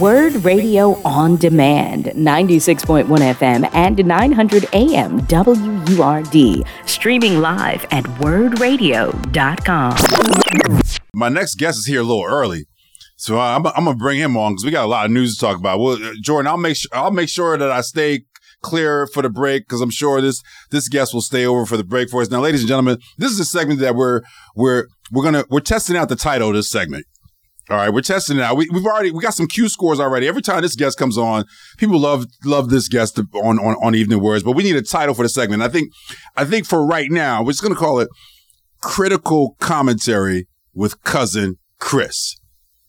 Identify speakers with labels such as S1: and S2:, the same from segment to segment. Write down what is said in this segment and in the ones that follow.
S1: WURD Radio on Demand, 96.1 FM and 900 AM WURD. Streaming live at wurdradio.com.
S2: My next guest is here a little early. So I'm, I'm gonna bring him on because we got a lot of news to talk about. Well, Jordan, I'll make sure I'll make sure that I stay clear for the break because I'm sure this this guest will stay over for the break for us. Now, ladies and gentlemen, this is a segment that we're we're we're gonna we're testing out the title of this segment. All right, we're testing it out. We, we've already we got some Q scores already. Every time this guest comes on, people love love this guest on on, on Evening WURDs. But we need a title for the segment. I think I think for right now, we're just gonna call it critical commentary with cousin Chris.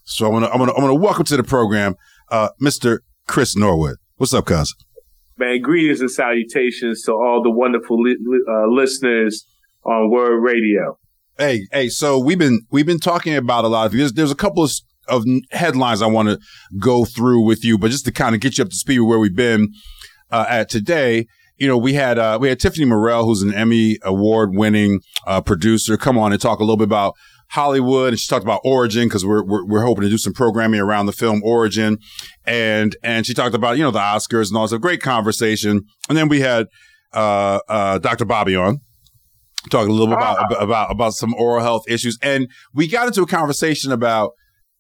S2: So I'm gonna I'm gonna I'm gonna welcome to the program, uh, Mr. Chris Norwood. What's up, cousin?
S3: Man, greetings and salutations to all the wonderful li- uh, listeners on WURD Radio.
S2: Hey, hey, so we've been we've been talking about a lot of there's there's a couple of of headlines I want to go through with you, but just to kind of get you up to speed with where we've been uh, at today. You know, we had uh, we had Tiffany Morel, who's an Emmy award winning uh, producer, come on and talk a little bit about Hollywood, and she talked about Origin because we're, we're, we're hoping to do some programming around the film Origin, and and she talked about you know the Oscars and all. So great conversation, and then we had uh, uh, Dr. Bobby on talking a little bit about, ah. about, about about some oral health issues, and we got into a conversation about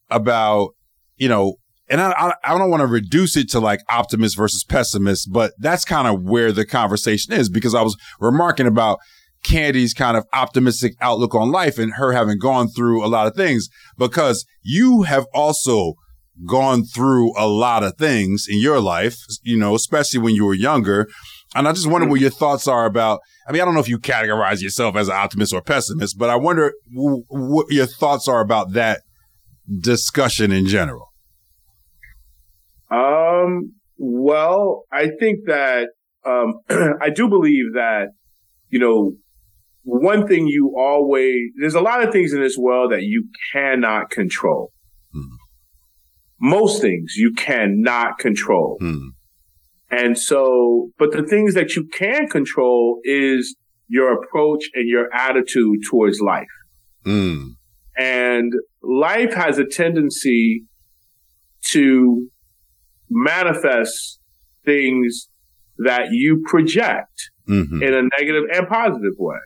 S2: about you know, and I I don't want to reduce it to like optimist versus pessimist, but that's kind of where the conversation is because I was remarking about Candy's kind of optimistic outlook on life and her having gone through a lot of things because you have also gone through a lot of things in your life, you know, especially when you were younger. And I just wonder what your thoughts are about. I mean, I don't know if you categorize yourself as an optimist or pessimist, but I wonder w- what your thoughts are about that discussion in general.
S3: Um, well, I think that, um, I do believe that, you know, one thing you always, there's a lot of things in this world that you cannot control. Hmm. Most things you cannot control. Hmm. And so, but the things that you can control is your approach and your attitude towards life. Hmm. And life has a tendency to manifest things that you project mm-hmm. in a negative and positive way.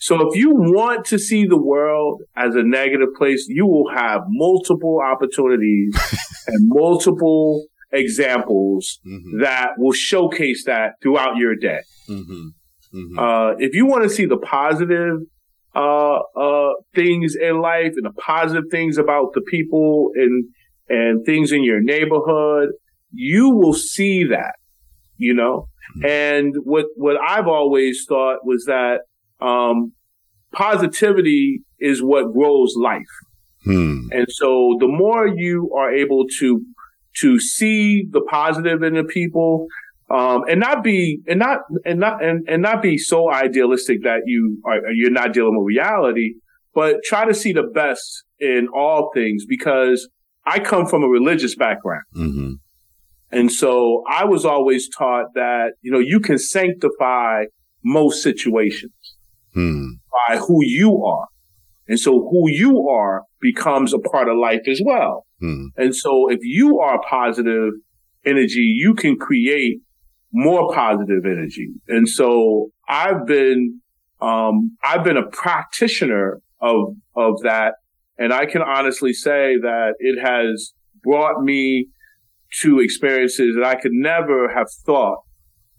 S3: So if you want to see the world as a negative place, you will have multiple opportunities and multiple examples mm-hmm. that will showcase that throughout your day. Mm-hmm. Mm-hmm. Uh, if you want to see the positive uh, uh, things in life and the positive things about the people and and things in your neighborhood, you will see that. You know, mm-hmm. and what what I've always thought was that um, positivity is what grows life. Hmm. And so the more you are able to, to see the positive in the people, um, and not be, and not, and not, and, and not be so idealistic that you are, you're not dealing with reality, but try to see the best in all things because I come from a religious background. Mm-hmm. And so I was always taught that, you know, you can sanctify most situations hmm. by who you are. And so who you are becomes a part of life as well. Hmm. And so if you are positive energy, you can create more positive energy. And so I've been, um, I've been a practitioner of, of that. And I can honestly say that it has brought me to experiences that I could never have thought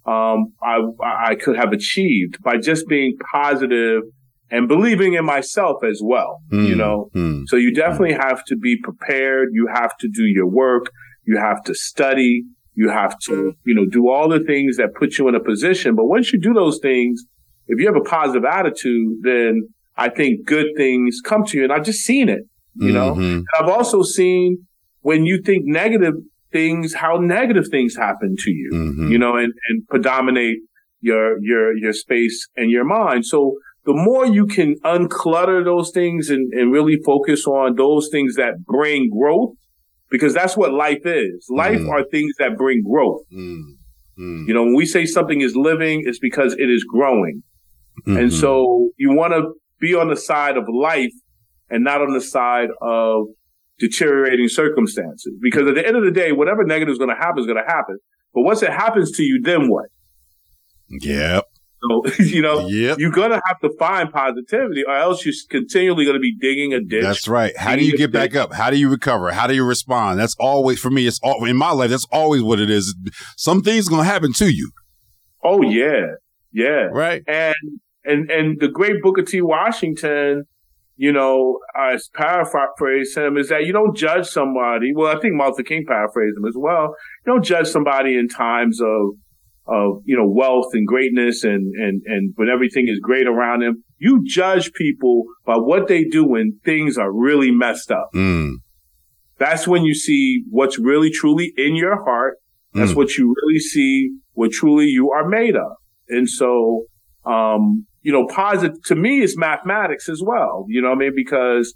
S3: um, I, I could have achieved by just being positive and believing in myself as well. Mm, you know, mm, so you definitely mm. have to be prepared. You have to do your work. You have to study. You have to, you know, do all the things that put you in a position. But once you do those things, if you have a positive attitude, then I think good things come to you. And I've just seen it, you mm-hmm. know, I've also seen when you think negative things, how negative things happen to you, mm-hmm. you know, and, and predominate your, your, your space and your mind. So the more you can unclutter those things and, and really focus on those things that bring growth, because that's what life is. Life mm. are things that bring growth. Mm. Mm. You know, when we say something is living, it's because it is growing. Mm-hmm. And so you want to be on the side of life and not on the side of deteriorating circumstances. Because at the end of the day, whatever negative is going to happen is going to happen. But once it happens to you, then what?
S2: Yep.
S3: So, you know,
S2: Yep.
S3: you're going to have to find positivity or else you're continually going to be digging a ditch.
S2: That's right. How do you get back up? How do you recover? How do you respond? That's always for me. It's all in my life. That's always what it is. Some things going to happen to you.
S3: Oh, yeah. Yeah.
S2: Right.
S3: And, and, and the great Booker T. Washington, you know, uh, I paraphrase him is that you don't judge somebody. Well, I think Martin King paraphrased him as well. You don't judge somebody in times of, of, you know, wealth and greatness and, and, and when everything is great around them. You judge people by what they do when things are really messed up.
S2: Mm.
S3: That's when you see what's really truly in your heart. That's
S2: Mm.
S3: what you really see what truly you are made of. And so, um, you know, positive to me is mathematics as well. You know what I mean? Because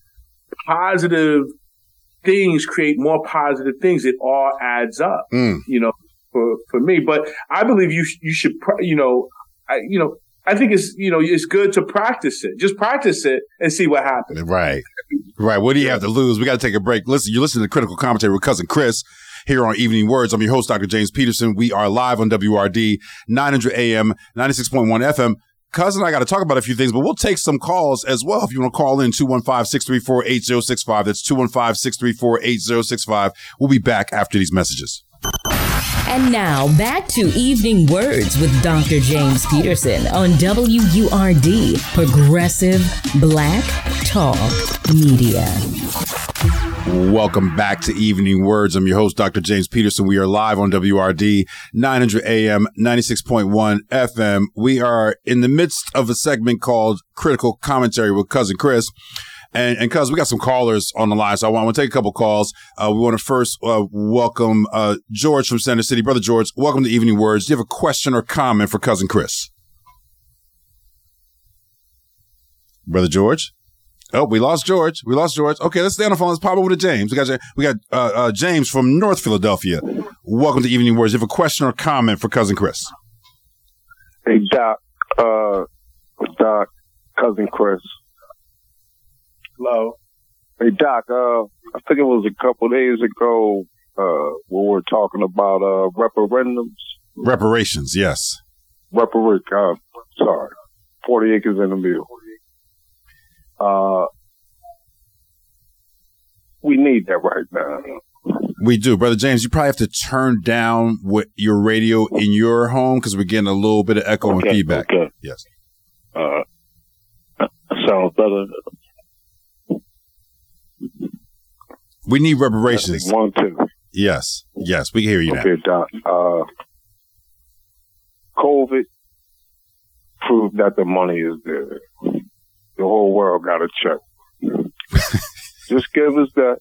S3: positive things create more positive things. It all adds up,
S2: Mm.
S3: you know, for, for me. But I believe you, you should, you know, I, you know, I think it's, you know, it's good to practice it. Just practice it and see what happens.
S2: Right. Right. What do you have to lose? We got to take a break. Listen, you're listening to Critical Commentary with Cousin Chris here on Evening WURDs. I'm your host, Dr. James Peterson. We are live on WURD 900 AM, 96.1 FM. Cousin, I got to talk about a few things, but we'll take some calls as well. If you want to call in 215-634-8065, that's 215-634-8065. We'll be back after these messages.
S1: And now back to Evening WURDs with Dr. James Peterson on WURD, Progressive Black Talk Media.
S2: Welcome back to Evening WURDs. I'm your host, Dr. James Peterson. We are live on WURD 900 AM, 96.1 FM. We are in the midst of a segment called Critical Commentary with Cousin Chris. And, and cuz we got some callers on the line, so I want to take a couple calls. Uh, we want to first uh, welcome uh, George from Center City. Brother George, welcome to Evening WURDs. Do you have a question or comment for Cousin Chris? Brother George? Oh, we lost George. We lost George. Okay, let's stay on the phone. Let's pop over to James. We got we got uh, uh, James from North Philadelphia. Welcome to Evening WURDs. You have a question or comment for Cousin Chris?
S4: Hey Doc, uh, Doc, cousin Chris.
S3: Hello.
S4: Hey Doc, uh, I think it was a couple days ago, uh, when we were talking about, uh, referendums.
S2: Reparations, yes.
S4: Reparat, uh, sorry, 40 acres in the mill. Uh, we need that right now.
S2: We do, brother James. You probably have to turn down what your radio in your home because we're getting a little bit of echo and feedback.
S4: okay.
S2: Yes.
S4: Uh, sounds better.
S2: We need reparations.
S4: One, two.
S2: Yes. Yes. We can hear you now.
S4: Okay, Doc. Uh, COVID proved that the money is there. The whole world got a check. Just give us that.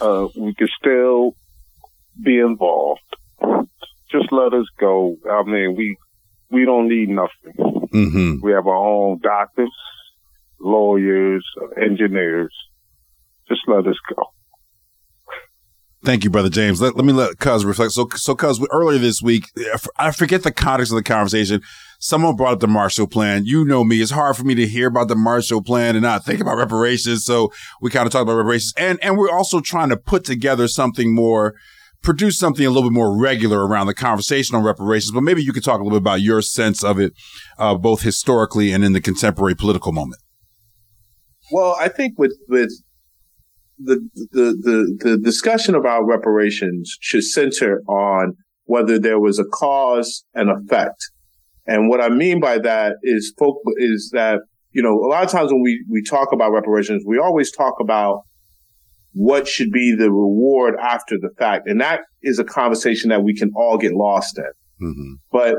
S4: Uh, we can still be involved. Just let us go. I mean, we we don't need nothing.
S2: hmm
S4: We have our own doctors, lawyers, engineers. Just let us go.
S2: Thank you, brother James. Let, let me let Cuz reflect. So, so Cuz, earlier this week, I forget the context of the conversation. Someone brought up the Marshall Plan. You know me; it's hard for me to hear about the Marshall Plan and not think about reparations. So we kind of talked about reparations, and and we're also trying to put together something more, produce something a little bit more regular around the conversation on reparations. But maybe you could talk a little bit about your sense of it, uh, both historically and in the contemporary political moment.
S3: Well, I think with with the the the, the discussion about reparations should center on whether there was a cause and effect. And what I mean by that is folk is that you know a lot of times when we we talk about reparations, we always talk about what should be the reward after the fact, and that is a conversation that we can all get lost in.
S2: hmm
S3: But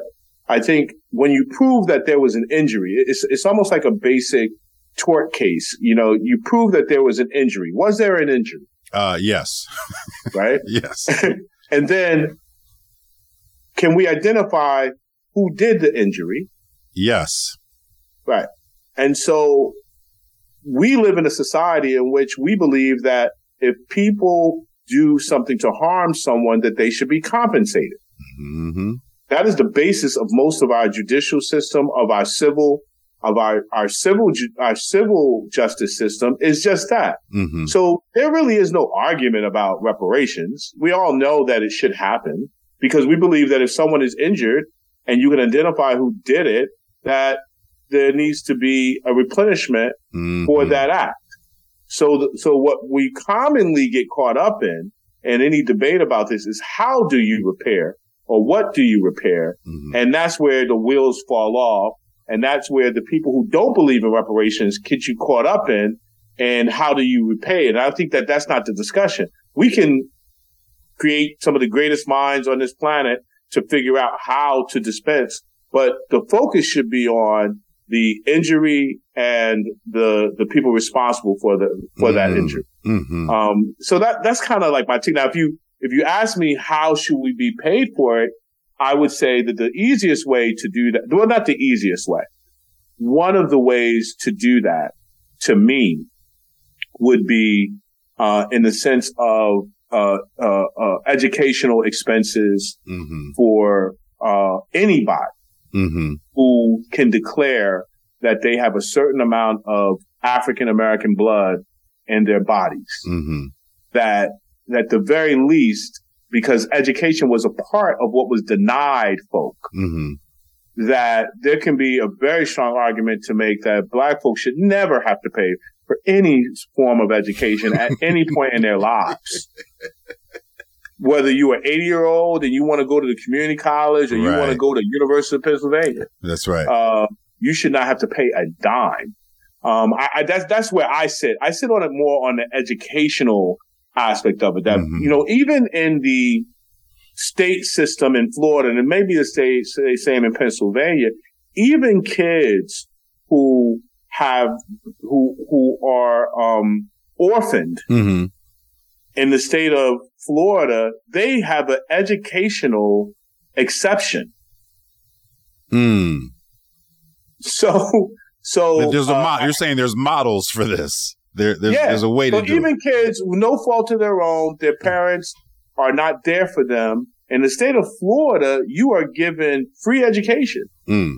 S3: I think when you prove that there was an injury, it's it's almost like a basic tort case. You know, you prove that there was an injury. Was there an injury?
S2: Uh, yes,
S3: Right?
S2: yes,
S3: and then can we identify who did the injury?
S2: yes.
S3: Right. And so we live in a society in which we believe that if people do something to harm someone, that they should be compensated.
S2: hmm
S3: That is the basis of most of our judicial system, of our civil of our, our civil, our civil justice system is just that.
S2: Mm-hmm.
S3: So there really is no argument about reparations. We all know that it should happen because we believe that if someone is injured and you can identify who did it, that there needs to be a replenishment
S2: Mm-hmm.
S3: for that act. So, th- so what we commonly get caught up in and any debate about this is how do you repair or what do you repair?
S2: Mhm.
S3: And that's where the wheels fall off. And that's where the people who don't believe in reparations get you caught up in. And how do you repay? And I think that that's not the discussion. We can create some of the greatest minds on this planet to figure out how to dispense, but the focus should be on the injury and the the people responsible for the for that
S2: Mhm.
S3: injury.
S2: Mhm.
S3: Um, so that that's kind of like my thing. Now, if you if you ask me how should we be paid for it, I would say that the easiest way to do that, well, not the easiest way, one of the ways to do that, to me, would be uh, in the sense of uh, uh, uh, educational expenses
S2: Mhm.
S3: for uh, anybody
S2: Mhm.
S3: who can declare that they have a certain amount of African American blood in their bodies.
S2: Mhm.
S3: That, at the very least, because education was a part of what was denied folk,
S2: Mhm.
S3: that there can be a very strong argument to make that black folks should never have to pay for any form of education at any point in their lives. Whether you are 80 year old and you want to go to the community college or you want to go to University of Pennsylvania,
S2: That's right.
S3: uh, you should not have to pay a dime. Um, I, I, that's that's where I sit. I sit on it more on the educational aspect of it. That
S2: Mhm.
S3: you know, even in the state system in Florida, and maybe the state same in Pennsylvania, even kids who have who who are um, orphaned
S2: hmm
S3: in the state of Florida, they have an educational exception.
S2: Mm.
S3: So so
S2: There's a
S3: uh,
S2: mo- you're saying there's models for this. There, there's,
S3: Yeah.
S2: there's a way to
S3: So even
S2: it.
S3: kids, with no fault of their own, their parents are not there for them. In the state of Florida, you are given free education.
S2: Mm.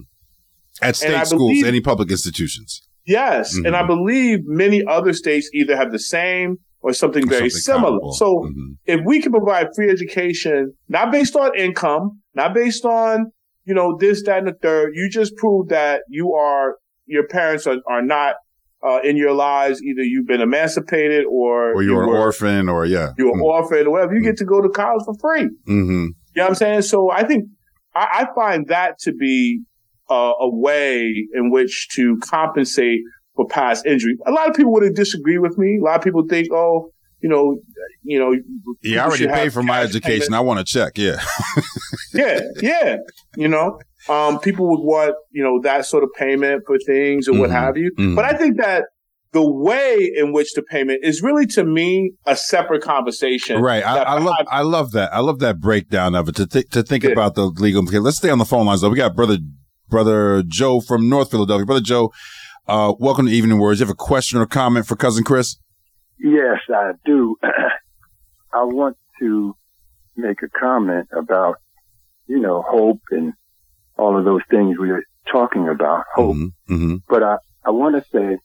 S2: At state schools,
S3: believe-
S2: any public institutions.
S3: Yes. And I
S2: Mhm.
S3: believe many other states either have the same or something very
S2: Something
S3: similar.
S2: comparable.
S3: So
S2: Mhm.
S3: if we can provide free education, not based on income, not based on, you know, this, that, and the third, you just prove that you are, your parents are, are not, uh, in your lives. Either you've been emancipated or,
S2: or
S3: you
S2: you're an orphan, or yeah.
S3: you're an orphan or whatever. You get to go to college for free.
S2: Mm-hmm.
S3: You know what I'm saying? So I think I, I find that to be uh, a way in which to compensate for past injury. A lot of people would disagree with me. A lot of people think, oh, you know, you know,
S2: Yeah, I already paid for my education.
S3: payment.
S2: I want to check. Yeah.
S3: Yeah, yeah. You know, um, people would want, you know, that sort of payment for things or what
S2: Mhm.
S3: have you.
S2: Mhm.
S3: But I think that the way in which the payment is really to me a separate conversation.
S2: Right. I, I love I love that. I love that breakdown of it to think to think
S3: Yeah.
S2: about the legal implications. Let's stay on the phone lines though. We got brother brother Joe from North Philadelphia. Brother Joe, uh, welcome to Evening WURDs. You have a question or comment for cousin Chris?
S5: Yes, I do. I want to make a comment about, you know, hope and all of those things we were talking about, hope.
S2: Mm-hmm. Mm-hmm.
S5: But I, I want to say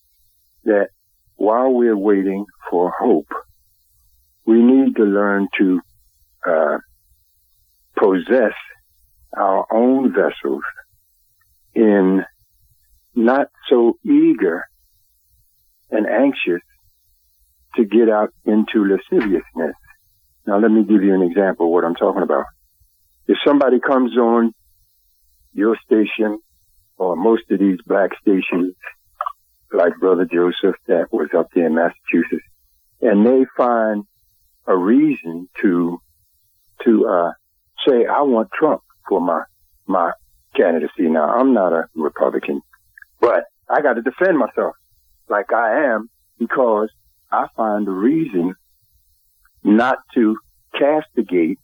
S5: that while we're waiting for hope, we need to learn to uh, possess our own vessels in not so eager and anxious to get out into lasciviousness. Now, let me give you an example of what I'm talking about. If somebody comes on your station or most of these black stations, like Brother Joseph that was up there in Massachusetts, and they find a reason to, to, uh, say, I want Trump for my, my candidacy. Now, I'm not a Republican, but I got to defend myself like I am because I find a reason not to castigate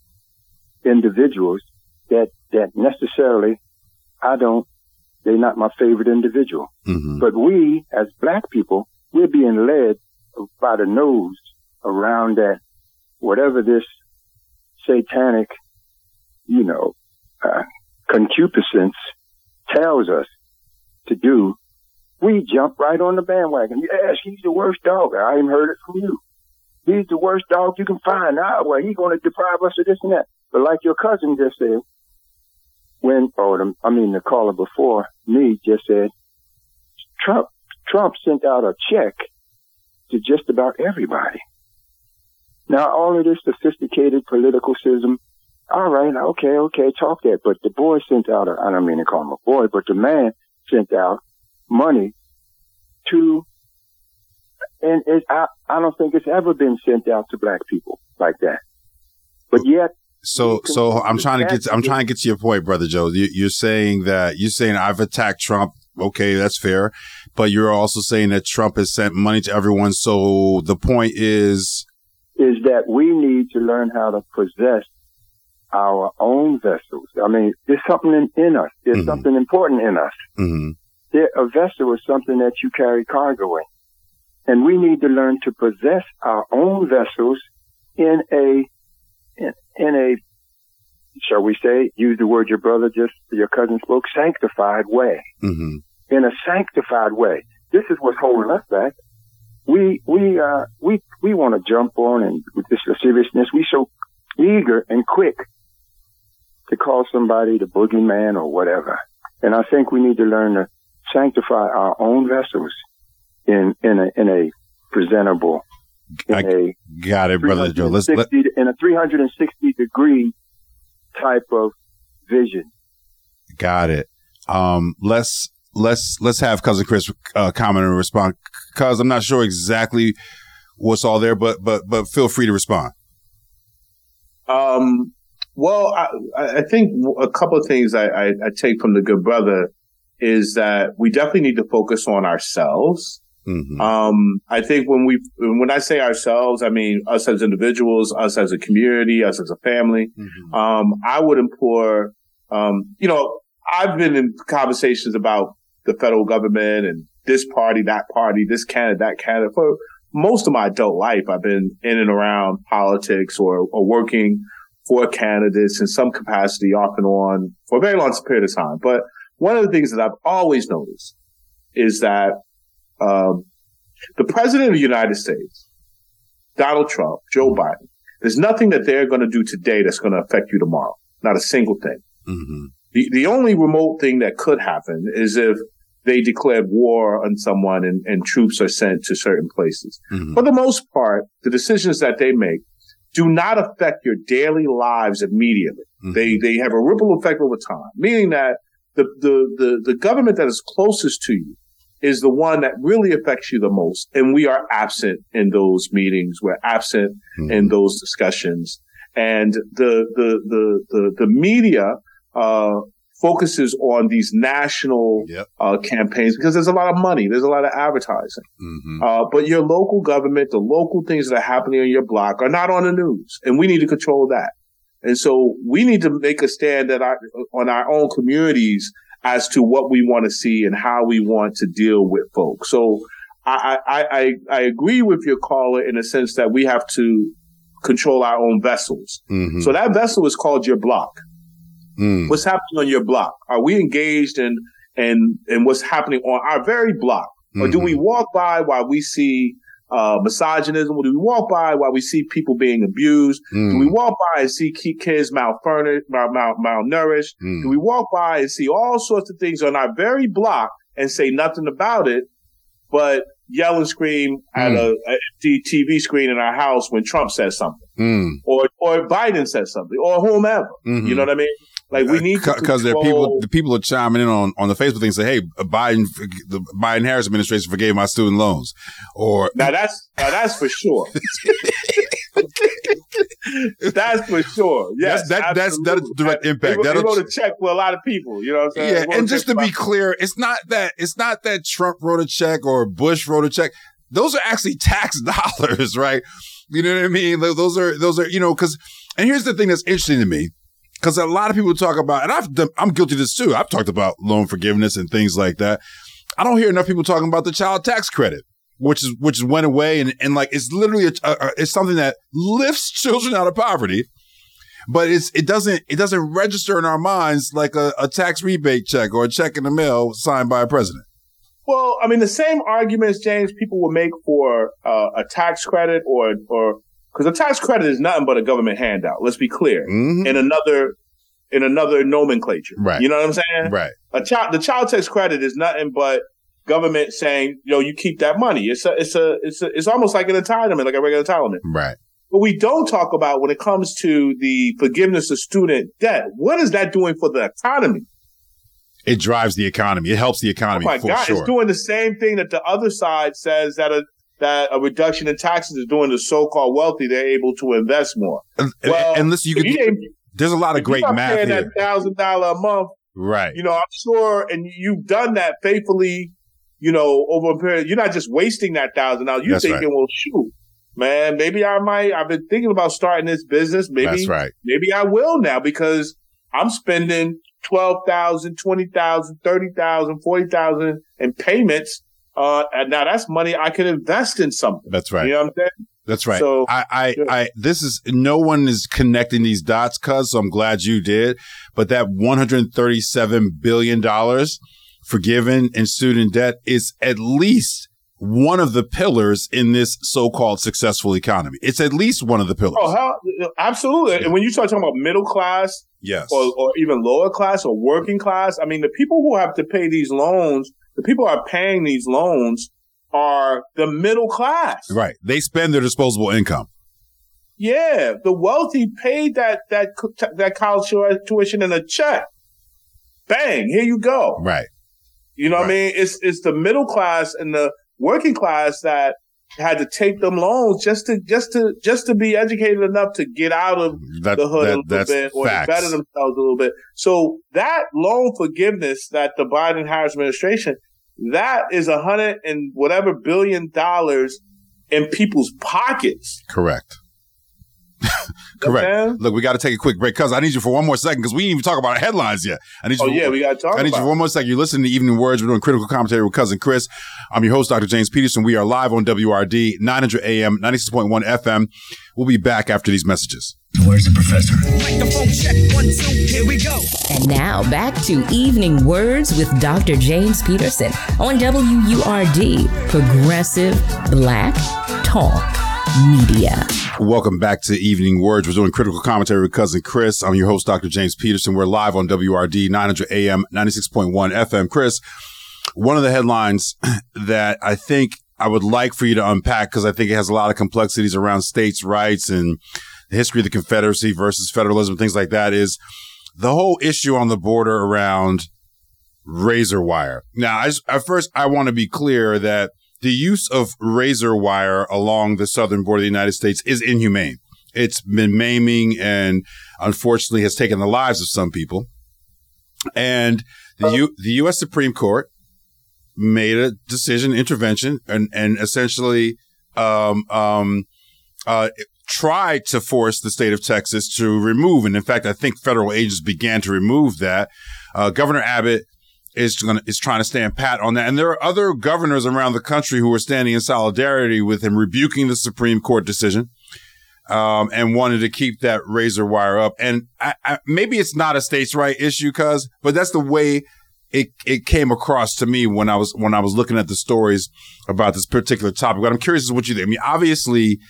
S5: individuals that, that necessarily I don't, they're not my favorite individual.
S2: Mm-hmm.
S5: But we, as black people, we're being led by the nose around that whatever this satanic, you know, uh, concupiscence tells us to do, we jump right on the bandwagon. Yes, he's the worst dog. I even heard it from you. He's the worst dog you can find. Now, well, he's going to deprive us of this and that. But like your cousin just said, when, or the, I mean, the caller before me just said, Trump, Trump sent out a check to just about everybody. Now, all of this sophisticated political system, all right, okay, okay, talk that. But the boy sent out, a, I don't mean to call him a boy, but the man sent out money to, and it, I, I don't think it's ever been sent out to black people like that. But yet,
S2: so, so I'm trying to get, to, I'm trying to get to your point, brother Joe. You, are saying that you're saying I've attacked Trump. Okay, that's fair, but you're also saying that Trump has sent money to everyone. So the point is,
S5: is that we need to learn how to possess our own vessels. I mean, there's something in, in us. There's mm-hmm. something important in us.
S2: Mm-hmm.
S5: There, a vessel is something that you carry cargo in. And we need to learn to possess our own vessels in a, in, in a, shall we say, use the word your brother just, your cousin spoke, sanctified way.
S2: Mm-hmm.
S5: In a sanctified way. This is what's holding us back. We, we, uh, we, we want to jump on and with this seriousness, we so eager and quick to call somebody the boogeyman or whatever. And I think we need to learn to sanctify our own vessels in in a in a presentable I
S2: a got it, brother Joe. Let's let,
S5: in a 360 degree type of vision.
S2: Got it. Um, let's let's let's have cousin Chris uh, comment and respond because I'm not sure exactly what's all there, but but but feel free to respond.
S3: Um, well, I, I think a couple of things I, I, I, take from the good brother is that we definitely need to focus on ourselves.
S2: Mm-hmm.
S3: Um, I think when we, when I say ourselves, I mean us as individuals, us as a community, us as a family. Mm-hmm. Um, I would implore, um, you know, I've been in conversations about the federal government and this party, that party, this candidate, that candidate for most of my adult life. I've been in and around politics or, or working for candidates in some capacity off and on for a very long period of time. But one of the things that I've always noticed is that um, the president of the United States, Donald Trump, Joe Biden, there's nothing that they're going to do today that's going to affect you tomorrow. Not a single thing.
S2: Mm-hmm.
S3: The, the only remote thing that could happen is if they declared war on someone and, and troops are sent to certain places.
S2: Mm-hmm.
S3: For the most part, the decisions that they make do not affect your daily lives immediately. Mm-hmm. They they have a ripple effect over time, meaning that the, the the the government that is closest to you is the one that really affects you the most. And we are absent in those meetings. We're absent mm-hmm. in those discussions. And the the the the, the media uh, focuses on these national
S2: yep.
S3: uh, campaigns because there's a lot of money, there's a lot of advertising.
S2: Mm-hmm.
S3: Uh, but your local government, the local things that are happening on your block are not on the news, and we need to control that. And so we need to make a stand that our, on our own communities as to what we want to see and how we want to deal with folks. So I, I, I, I agree with your caller in a sense that we have to control our own vessels.
S2: Mm-hmm.
S3: So that vessel is called your block.
S2: Mm.
S3: What's happening on your block? Are we engaged in in in what's happening on our very block, or mm-hmm. do we mm-hmm. walk by while we see uh, misogynism? Do we walk by while we see people being abused?
S2: Mm.
S3: Do we walk by and see kids malfurnished, mal- mal- malnourished?
S2: Mm.
S3: Do we walk by and see all sorts of things on our very block and say nothing about it, but yell and scream at mm. a, a TV screen in our house when Trump says something,
S2: mm.
S3: or or Biden says something, or whomever?
S2: Mm-hmm.
S3: You know what I mean? Like we uh, need
S2: because there are people. The people are chiming in on, on the Facebook thing. Say, hey, uh, Biden, the Biden Harris administration forgave my student loans, or
S3: now that's now that's for sure. that's for sure. Yes,
S2: that, that's that's direct impact.
S3: He, wrote a check for a lot of people. You know what I'm saying?
S2: Yeah, and just to be clear, it's not that it's not that Trump wrote a check or Bush wrote a check. Those are actually tax dollars, right? You know what I mean? Those are those are you know because. And here's the thing that's interesting to me because a lot of people talk about, and I've I'm guilty of this too. I've talked about loan forgiveness and things like that. I don't hear enough people talking about the child tax credit, which is which went away, and and like it's literally a, a, it's something that lifts children out of poverty, but it's it doesn't it doesn't register in our minds like a, a tax rebate check or a check in the mail signed by a president.
S3: Well, I mean, the same arguments, James, people will make for uh, a tax credit or or because a tax credit is nothing but a government handout. Let's be clear.
S2: Mhm.
S3: In another in another nomenclature,
S2: Right.
S3: You know what I'm saying?
S2: Right.
S3: A child, the child tax credit is nothing but government saying, you know, you keep that money. It's a, it's a, it's a, it's almost like an entitlement, like a regular entitlement.
S2: Right.
S3: But we don't talk about when it comes to the forgiveness of student debt. What is that doing for the economy?
S2: It drives the economy. It helps the
S3: Oh
S2: economy
S3: my
S2: for
S3: God,
S2: sure.
S3: it's doing the same thing that the other side says that a that a reduction in taxes is doing the so-called wealthy. They're able to invest more.
S2: and,
S3: Well,
S2: and listen, you could.
S3: you
S2: there's a lot of great math
S3: paying
S2: here.
S3: that thousand dollar a month.
S2: Right.
S3: You know, I'm sure, and you've done that faithfully. You know, over a period, you're not just wasting that thousand dollars. You're
S2: That's right.
S3: thinking, well, shoot, man, maybe I might. I've been thinking about starting this business. Maybe,
S2: That's right.
S3: maybe I will now because I'm spending 12,000, 20,000, 30,000, 40,000 in payments. Uh, and now that's money I could invest in something.
S2: That's right.
S3: You know what I'm saying?
S2: That's right.
S3: So-
S2: I, I,
S3: Sure.
S2: I, this is no one is connecting these dots, cuz. So I'm glad you did. But that 137 billion dollars forgiven in student debt is at least one of the pillars in this so-called successful economy. It's at least one of the pillars.
S3: Oh, absolutely. And when you start talking about middle class
S2: yes.
S3: or, or even lower class or working class, I mean, the people who have to pay these loans, the people are paying these loans are the middle class.
S2: right. They spend their disposable income.
S3: Yeah, the wealthy paid that that that college tuition in a check. Bang, here you go.
S2: Right.
S3: You know what I mean? It's it's the middle class and the working class that had to take them loans just to just to just to be educated enough to get out of
S2: That,
S3: the hood
S2: that-
S3: a little
S2: that's
S3: bit or
S2: facts.
S3: better themselves a little bit. So that loan forgiveness that the Biden Harris administration, that is a hundred and whatever billion dollars in people's pockets.
S2: Correct.
S3: You know what I'm
S2: Correct.
S3: saying?
S2: Look, we got to take a quick break because I need you for one more second because we didn't even talk about our headlines yet. I need you
S3: Oh yeah, we got to talk
S2: I need you for one more second. You're listening to Evening WURDs. We're doing critical commentary with cousin Chris. I'm your host, Dr. James Peterson. We are live on WURD, 900 AM, 96.1 FM. We'll be back after these messages.
S6: Where's the professor? Microphone check, one, two, here we go.
S1: And now back to Evening WURDs with Dr. James Peterson on WURD, Progressive Black Talk Media.
S2: Welcome back to Evening WURDs. We're doing critical commentary with cousin Chris. I'm your host, Dr. James Peterson. We're live on WURD, 900 AM, 96.1 FM. Chris, one of the headlines that I think I would like for you to unpack because I think it has a lot of complexities around states' rights and the history of the Confederacy versus federalism, things like that, is the whole issue on the border around razor wire. Now, I just, at first, I want to be clear that the use of razor wire along the southern border of the United States is inhumane. It's been maiming and unfortunately has taken the lives of some people. And the U- the U.S. Supreme Court made a decision, intervention, and and essentially um, um, uh, tried to force the state of Texas to remove, and in fact, I think federal agents began to remove that. Uh, Governor Abbott is going is trying to stand pat on that, and there are other governors around the country who are standing in solidarity with him, rebuking the Supreme Court decision. Um, and wanted to keep that razor wire up. And I, I, maybe it's not a states' right issue, cuz, but that's the way it it came across to me when I was when I was looking at the stories about this particular topic. But I'm curious as what you think. I mean, obviously,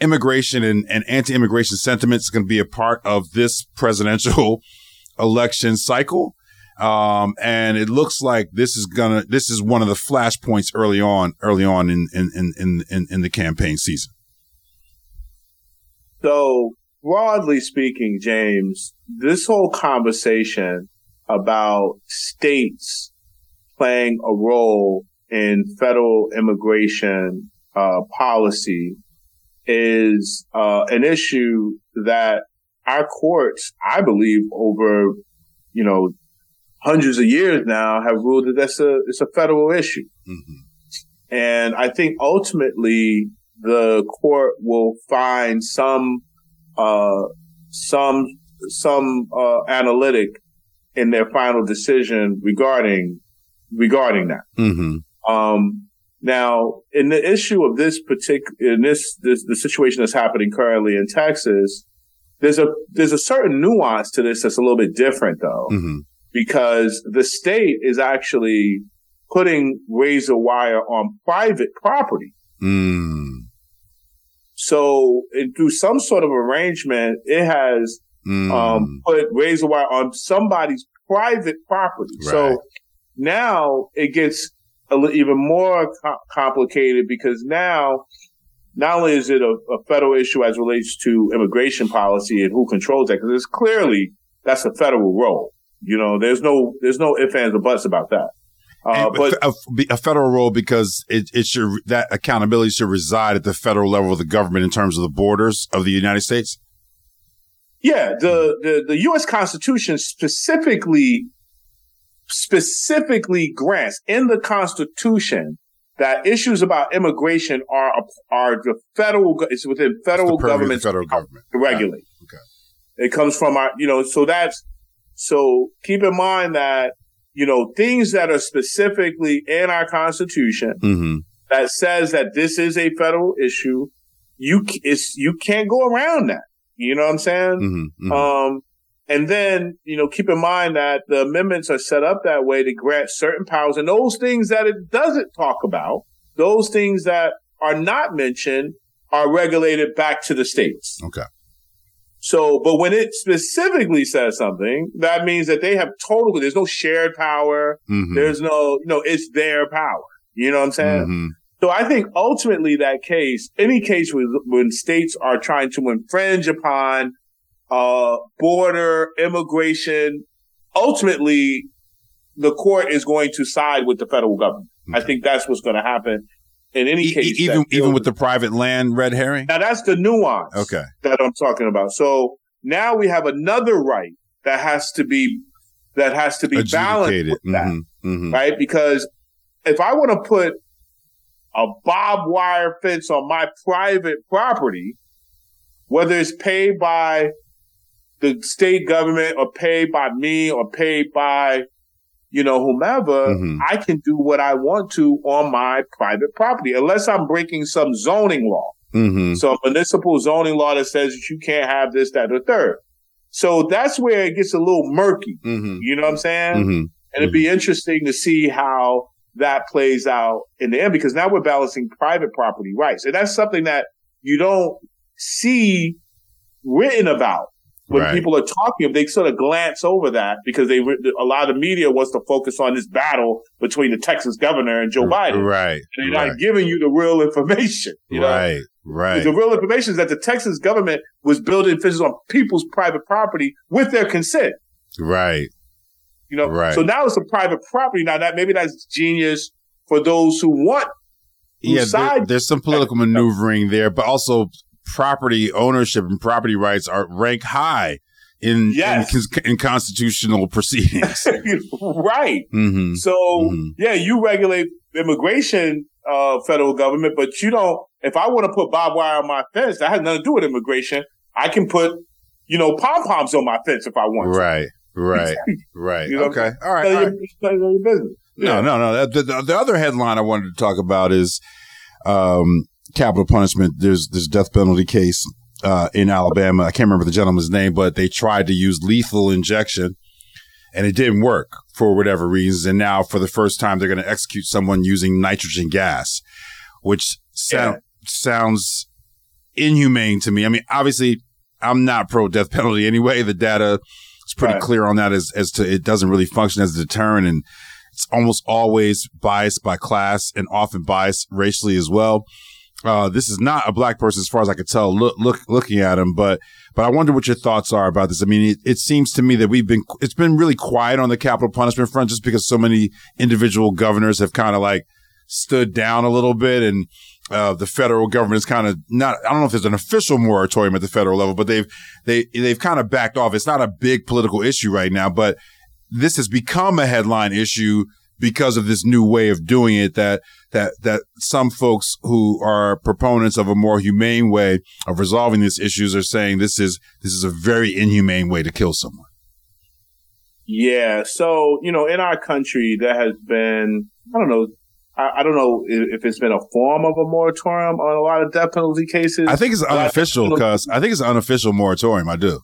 S2: immigration and, and anti-immigration sentiments is going to be a part of this presidential election cycle. Um, and it looks like this is gonna this is one of the flashpoints early on early on in in in in, in the campaign season.
S3: So broadly speaking, James, this whole conversation about states playing a role in federal immigration uh, policy is uh, an issue that our courts, I believe, over you know hundreds of years now, have ruled that that's a it's a federal issue,
S2: Mm-hmm.
S3: and I think ultimately the court will find some uh, some some uh, analytic in their final decision regarding regarding that.
S2: Mm-hmm.
S3: Um, now, in the issue of this particular, in this, this, the situation that's happening currently in Texas, there's a, there's a certain nuance to this that's a little bit different though,
S2: Mm-hmm.
S3: because the state is actually putting razor wire on private property.
S2: Mm.
S3: So and through some sort of arrangement, it has
S2: Mm.
S3: um, put razor wire on somebody's private property.
S2: Right.
S3: So now it gets even more co- complicated because now not only is it a, a federal issue as relates to immigration policy and who controls that, because it's clearly that's a federal role. You know, there's no there's no ifs ands or buts about that. Uh, but
S2: a, a federal role because it, it should that accountability should reside at the federal level of the government in terms of the borders of the United States.
S3: Yeah, the, the, the U.S. Constitution specifically, specifically grants in the Constitution that issues about immigration are, are the federal, it's within federal
S2: It's the purview of the
S3: government
S2: federal government.
S3: to regulate.
S2: Okay.
S3: It comes from our, you know, so that's, so keep in mind that, you know, things that are specifically in our Constitution
S2: Mm-hmm.
S3: that says that this is a federal issue, you, it's, you can't go around that. You know what I'm saying?
S2: Mm-hmm.
S3: Um, and then, you know, keep in mind that the amendments are set up that way to grant certain powers and those things that it doesn't talk about, those things that are not mentioned are regulated back to the states.
S2: okay.
S3: So, but when it specifically says something, that means that they have total, there's no shared power.
S2: Mm-hmm.
S3: There's no, you know, it's their power. You know what I'm saying?
S2: Mm-hmm.
S3: So I think ultimately that case, any case with, when states are trying to infringe upon uh, border immigration, ultimately the court is going to side with the federal government. I think that's what's going to happen in any
S2: E-
S3: case.
S2: even even with the private land red herring.
S3: now that's the nuance
S2: Okay.
S3: that I'm talking about. So now we have another right that has to be that has to be balanced with that
S2: Mm-hmm. Mm-hmm.
S3: right? Because if I want to put a barbed wire fence on my private property, whether it's paid by the state government or paid by me or paid by, you know, whomever,
S2: Mhm.
S3: I can do what I want to on my private property, unless I'm breaking some zoning law.
S2: Mm-hmm.
S3: So a municipal zoning law that says that you can't have this, that, or third. So that's where it gets a little murky.
S2: Mm-hmm.
S3: You know what I'm saying?
S2: Mm-hmm.
S3: And it'd be interesting to see how that plays out in the end because now we're balancing private property rights. And that's something that you don't see written about when
S2: Right.
S3: people are talking. They sort of glance over that because they, a lot of the media wants to focus on this battle between the Texas governor and Joe Biden.
S2: Right.
S3: They're
S2: right.
S3: not giving you the real information. You know?
S2: right. Right.
S3: The real information is that the Texas government was building fences on people's private property with their consent.
S2: Right.
S3: You know,
S2: Right.
S3: so now it's a private property. Now that maybe that's genius for those who want. who
S2: Yeah. there- there's some political maneuvering there, but also property ownership and property rights are rank high in
S3: Yes.
S2: in, in constitutional proceedings.
S3: right.
S2: mm-hmm.
S3: So
S2: Mhm.
S3: yeah, you regulate immigration, uh, federal government, but you don't. If I want to put barbed wire on my fence, that has nothing to do with immigration. I can put, you know, pom poms on my fence if I want.
S2: Right. Right. Right.
S3: You know,
S2: okay. All right. All
S3: None
S2: right.
S3: your, your business.
S2: No,
S3: Yeah.
S2: no, no. The, the, the other headline I wanted to talk about is um, capital punishment. There's this death penalty case uh, in Alabama. I can't remember the gentleman's name, but they tried to use lethal injection, and it didn't work for whatever reasons. And now, for the first time, they're going to execute someone using nitrogen gas, which sound, sounds inhumane to me. I mean, obviously, I'm not pro death penalty anyway. The data is pretty
S3: Right.
S2: clear on that as, as to it doesn't really function as a deterrent and it's almost always biased by class and often biased racially as well. Uh, this is not a black person as far as I could tell look, look, looking at him, but, but I wonder what your thoughts are about this. I mean, it, it seems to me that we've been, it's been really quiet on the capital punishment front just because so many individual governors have kind of like stood down a little bit and, uh, the federal government is kind of not, I don't know if there's an official moratorium at the federal level, but they've, they, they've kind of backed off. It's not a big political issue right now, but this has become a headline issue because of this new way of doing it that that that some folks who are proponents of a more humane way of resolving these issues are saying this is this is a very inhumane way to kill someone.
S3: Yeah. So, you know, in our country, there has been, I don't know, I, I don't know if, if it's been a form of a moratorium on a lot of death penalty cases.
S2: I think it's unofficial because I think it's an unofficial moratorium. I do.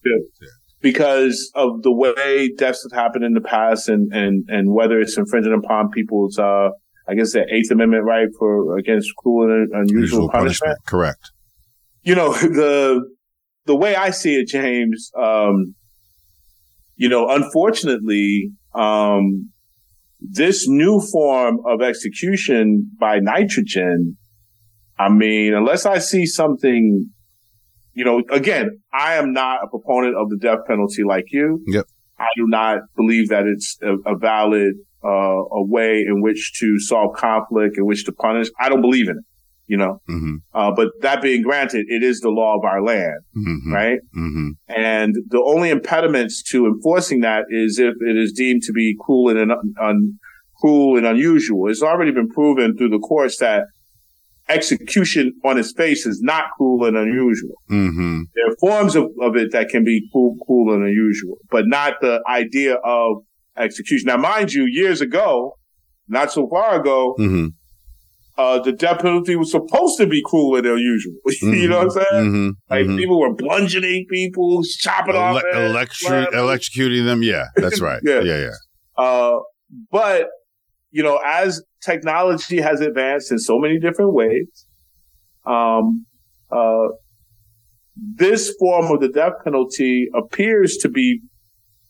S3: because of the way deaths have happened in the past and, and, and whether it's infringing upon people's, uh, I guess their Eighth Amendment right for against cruel and unusual
S2: Usual
S3: punishment.
S2: Correct.
S3: You know, the, the way I see it, James, um, you know, unfortunately, um, this new form of execution by nitrogen, I mean, unless I see something, you know, again, I am not a proponent of the death penalty like you.
S2: Yep.
S3: I do not believe that it's a, a valid, uh, a way in which to solve conflict, in which to punish. I don't believe in it, you know,
S2: Mm-hmm.
S3: uh, but that being granted, it is the law of our land,
S2: Mm-hmm.
S3: right?
S2: Mm-hmm.
S3: And the only impediments to enforcing that is if it is deemed to be cruel and un, un, cruel and unusual. It's already been proven through the courts that execution on its face is not cruel and unusual.
S2: Mm-hmm.
S3: There are forms of, of it that can be cruel, cruel and unusual, but not the idea of execution. Now, mind you, years ago, not so far ago,
S2: Mm-hmm.
S3: uh, the death penalty was supposed to be cruel and unusual. you know what I'm saying?
S2: Mm-hmm.
S3: Like
S2: Mhm.
S3: people were bludgeoning people, chopping off
S2: Ele- electru-
S3: slamming.
S2: electrocuting them. Yeah, that's right.
S3: Yeah.
S2: yeah, yeah.
S3: Uh, but you know, as technology has advanced in so many different ways, um, uh, this form of the death penalty appears to be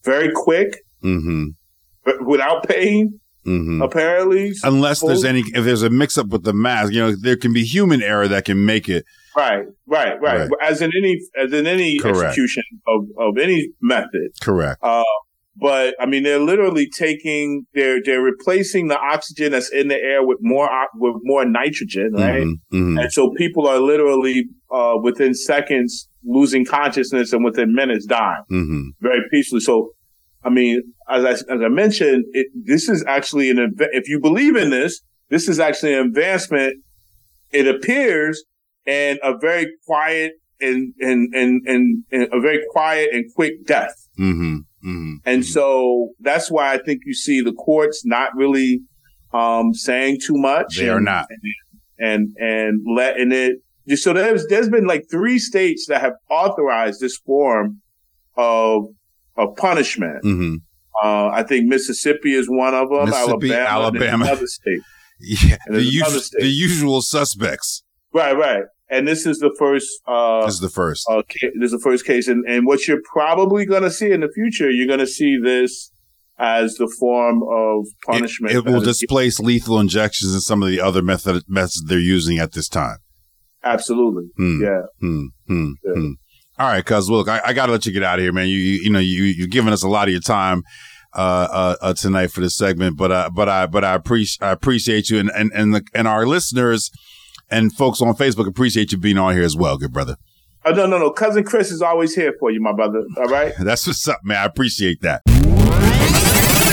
S3: very quick,
S2: Mm-hmm.
S3: but without pain.
S2: Mm-hmm.
S3: Apparently,
S2: Unless there's any, if there's a mix up with the mask, you know, there can be human error that can make it.
S3: right, right, right,
S2: Right.
S3: As in any, as in any
S2: Correct.
S3: execution of of any method.
S2: Correct.
S3: Uh, but I mean, they're literally taking, they're, they're replacing the oxygen that's in the air with more, with more nitrogen, right?
S2: Mhm, mhm.
S3: And so people are literally, uh, within seconds losing consciousness and within minutes dying
S2: Mhm.
S3: very peacefully. So, I mean, as I, as I mentioned, it, this is actually an, adva- if you believe in this, this is actually an advancement. It appears and a very quiet and, and, and, and, and a very quiet and quick death.
S2: Mhm. Mhm.
S3: And so that's why I think you see the courts not really um, saying too much.
S2: They are
S3: and-
S2: not.
S3: And and letting it. So there's there's been like three states that have authorized this form of of punishment.
S2: Mhm.
S3: Uh, I think Mississippi is one of them.
S2: Mississippi,
S3: Alabama,
S2: Alabama.
S3: another state.
S2: Yeah, the, usual,
S3: state.
S2: the usual suspects
S3: Right, right. And this is the first. Uh,
S2: is the first.
S3: uh, ca- this is the first case, and, and what you're probably going to see in the future, you're going to see this as the form of punishment.
S2: it will
S3: that is-
S2: displace lethal injections and some of the other method methods they're using at this time.
S3: absolutely,
S2: Hmm.
S3: yeah.
S2: Hmm, hmm,
S3: Yeah.
S2: All right, cuz look, I, I got to let you get out of here, man. You, you, you know, you, you're giving us a lot of your time uh, uh, uh, tonight for this segment, but uh, but I but I appreciate I appreciate you and and and, the, and our listeners and folks on Facebook appreciate you being on here as well, good brother.
S3: Oh, no, no, no. Cousin Chris is always here for you, my brother. All right.
S2: That's what's up, man. I appreciate that.